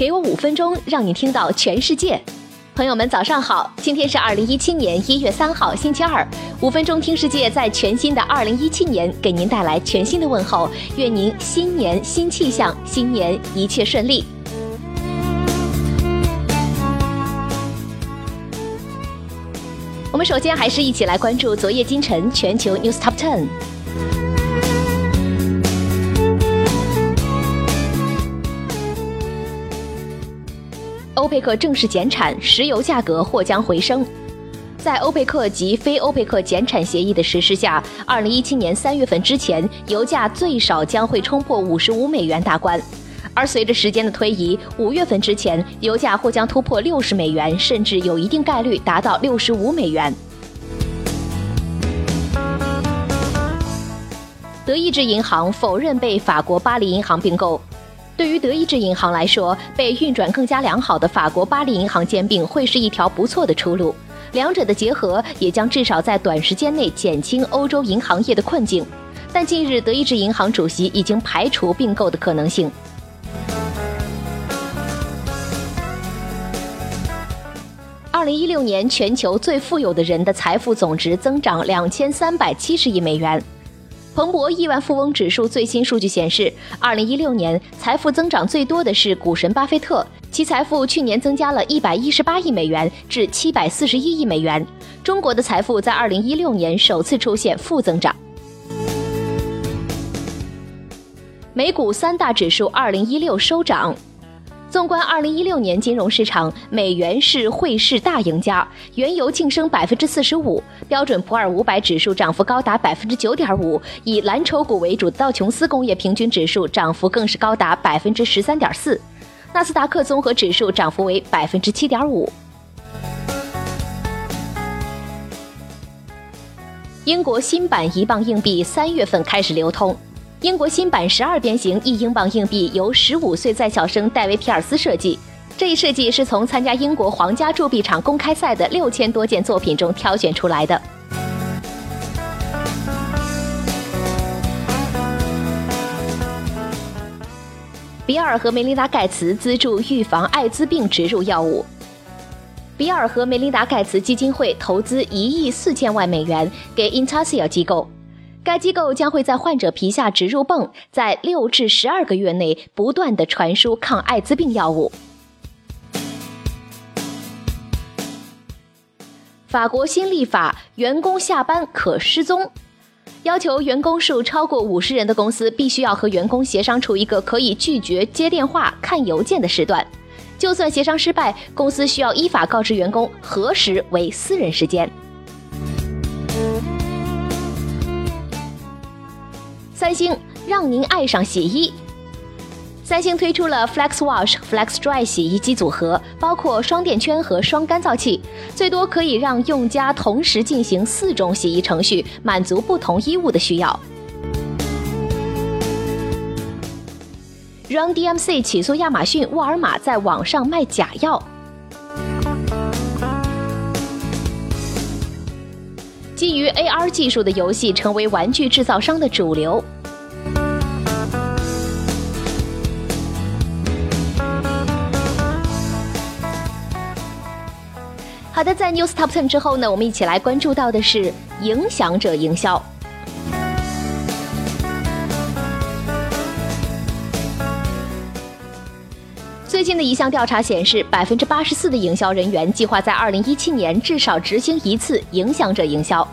给我五分钟，让你听到全世界。朋友们，早上好！今天是二零一七年一月三号，星期二。五分钟听世界，在全新的二零一七年，给您带来全新的问候。愿您新年新气象，新年一切顺利。我们首先还是一起来关注昨夜今晨全球 news top ten。欧佩克正式减产，石油价格或将回升。在欧佩克及非欧佩克减产协议的实施下，二零一七年三月份之前，油价最少将会冲破五十五美元大关。而随着时间的推移，五月份之前，油价或将突破六十美元，甚至有一定概率达到六十五美元。德意志银行否认被法国巴黎银行并购。对于德意志银行来说，被运转更加良好的法国巴黎银行兼并会是一条不错的出路。两者的结合也将至少在短时间内减轻欧洲银行业的困境。但近日，德意志银行主席已经排除并购的可能性。二零一六年，全球最富有的人的财富总值增长两千三百七十亿美元。彭博亿万富翁指数最新数据显示，二零一六年财富增长最多的是股神巴菲特，其财富去年增加了一百一十八亿美元至七百四十一亿美元。中国的财富在二零一六年首次出现负增长。美股三大指数二零一六收涨。纵观二零一六年金融市场，美元是汇市大赢家，原油净升百分之四十五，标准普尔五百指数涨幅高达百分之九点五，以蓝筹股为主的道琼斯工业平均指数涨幅更是高达百分之十三点四，纳斯达克综合指数涨幅为百分之七点五。英国新版一磅硬币三月份开始流通。英国新版十二边形一英镑硬币由十五岁在校生戴维·皮尔斯设计。这一设计是从参加英国皇家铸币厂公开赛的六千多件作品中挑选出来的。比尔和梅琳达·盖茨资助预防艾滋病植入药物。比尔和梅琳达·盖茨基金会投资一亿四千万美元给 Intasia 机构。该机构将会在患者皮下植入泵，在六至十二个月内不断的传输抗艾滋病药物。法国新立法，员工下班可失踪，要求员工数超过五十人的公司必须要和员工协商出一个可以拒绝接电话、看邮件的时段。就算协商失败，公司需要依法告知员工何时为私人时间。三星让您爱上洗衣。三星推出了 Flex Wash、Flex Dry 洗衣机组合，包括双电圈和双干燥器，最多可以让用家同时进行四种洗衣程序，满足不同衣物的需要。Run DMC 起诉亚马逊、沃尔玛在网上卖假药。基于 AR 技术的游戏成为玩具制造商的主流。好的，在 News Top Ten 之后呢，我们一起来关注到的是影响者营销。最近的一项调查显示，百分之八十四的营销人员计划在二零一七年至少执行一次影响者营销。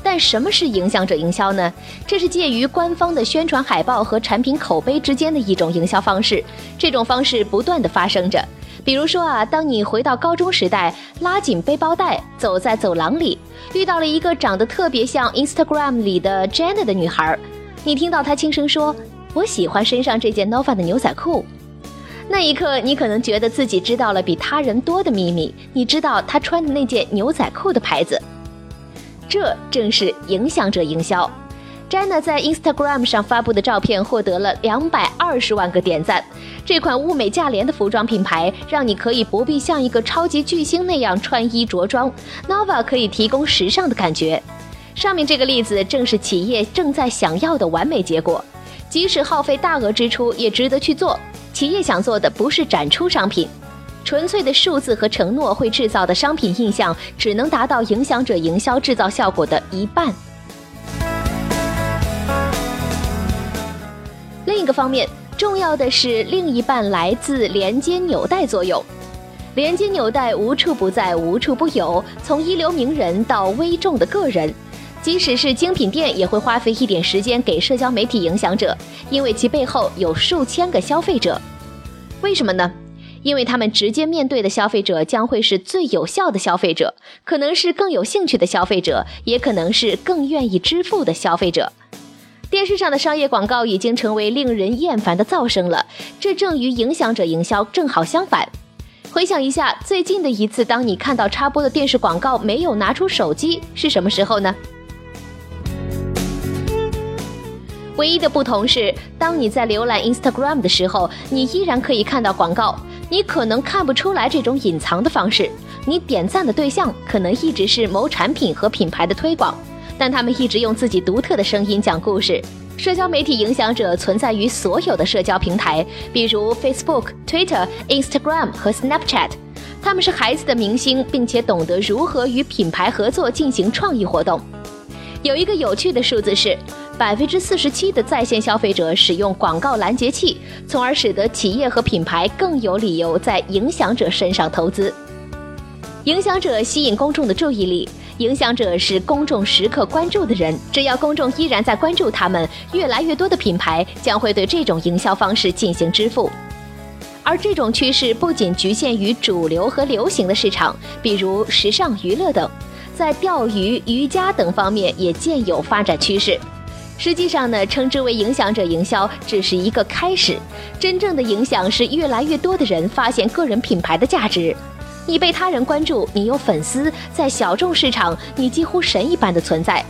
但什么是影响者营销呢？这是介于官方的宣传海报和产品口碑之间的一种营销方式。这种方式不断的发生着。比如说啊，当你回到高中时代，拉紧背包带，走在走廊里，遇到了一个长得特别像 Instagram 里的 Jenna 的女孩，你听到她轻声说：“我喜欢身上这件 Nova 的牛仔裤。”那一刻，你可能觉得自己知道了比他人多的秘密。你知道他穿的那件牛仔裤的牌子，这正是影响者营销。Jenna 在 Instagram 上发布的照片获得了两百二十万个点赞。这款物美价廉的服装品牌，让你可以不必像一个超级巨星那样穿衣着装。Nova 可以提供时尚的感觉。上面这个例子正是企业正在想要的完美结果。即使耗费大额支出，也值得去做。企业想做的不是展出商品，纯粹的数字和承诺会制造的商品印象，只能达到影响者营销制造效果的一半。另一个方面，重要的是另一半来自连接纽带作用。连接纽带无处不在，无处不有，从一流名人到微众的个人。即使是精品店，也会花费一点时间给社交媒体影响者，因为其背后有数千个消费者。为什么呢？因为他们直接面对的消费者将会是最有效的消费者，可能是更有兴趣的消费者，也可能是更愿意支付的消费者。电视上的商业广告已经成为令人厌烦的噪声了，这正与影响者营销正好相反。回想一下，最近的一次，当你看到插播的电视广告没有拿出手机，是什么时候呢？唯一的不同是，当你在浏览 Instagram 的时候，你依然可以看到广告。你可能看不出来这种隐藏的方式。你点赞的对象可能一直是某产品和品牌的推广，但他们一直用自己独特的声音讲故事。社交媒体影响者存在于所有的社交平台，比如 Facebook、Twitter、Instagram 和 Snapchat。他们是孩子的明星，并且懂得如何与品牌合作进行创意活动。有一个有趣的数字是。百分之四十七的在线消费者使用广告拦截器，从而使得企业和品牌更有理由在影响者身上投资。影响者吸引公众的注意力，影响者是公众时刻关注的人。只要公众依然在关注他们，越来越多的品牌将会对这种营销方式进行支付。而这种趋势不仅局限于主流和流行的市场，比如时尚、娱乐等，在钓鱼、瑜伽等方面也渐有发展趋势。实际上呢，称之为影响者营销只是一个开始，真正的影响是越来越多的人发现个人品牌的价值。你被他人关注，你有粉丝，在小众市场，你几乎神一般的存在。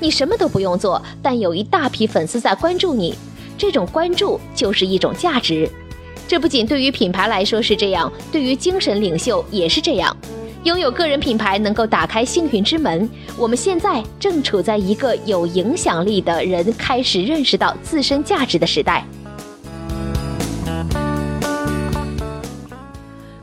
你什么都不用做，但有一大批粉丝在关注你，这种关注就是一种价值。这不仅对于品牌来说是这样，对于精神领袖也是这样。拥有个人品牌能够打开幸运之门。我们现在正处在一个有影响力的人开始认识到自身价值的时代。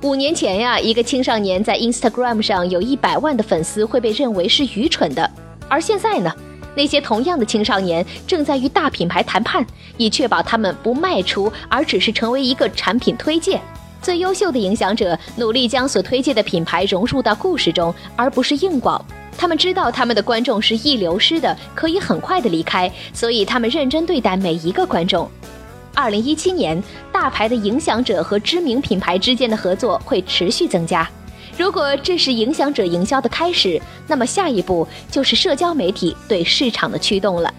五年前呀，一个青少年在 Instagram 上有一百万的粉丝会被认为是愚蠢的，而现在呢，那些同样的青少年正在与大品牌谈判，以确保他们不卖出，而只是成为一个产品推荐。最优秀的影响者努力将所推荐的品牌融入到故事中，而不是硬广。他们知道他们的观众是易流失的，可以很快的离开，所以他们认真对待每一个观众。二零一七年，大牌的影响者和知名品牌之间的合作会持续增加。如果这是影响者营销的开始，那么下一步就是社交媒体对市场的驱动了。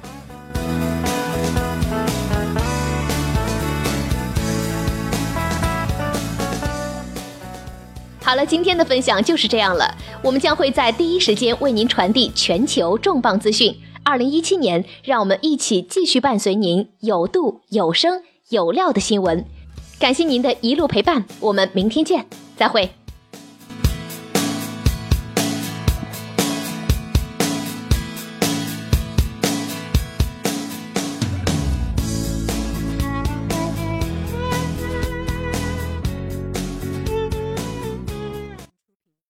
好了，今天的分享就是这样了。我们将会在第一时间为您传递全球重磅资讯。二零一七年，让我们一起继续伴随您有度、有声、有料的新闻。感谢您的一路陪伴，我们明天见，再会。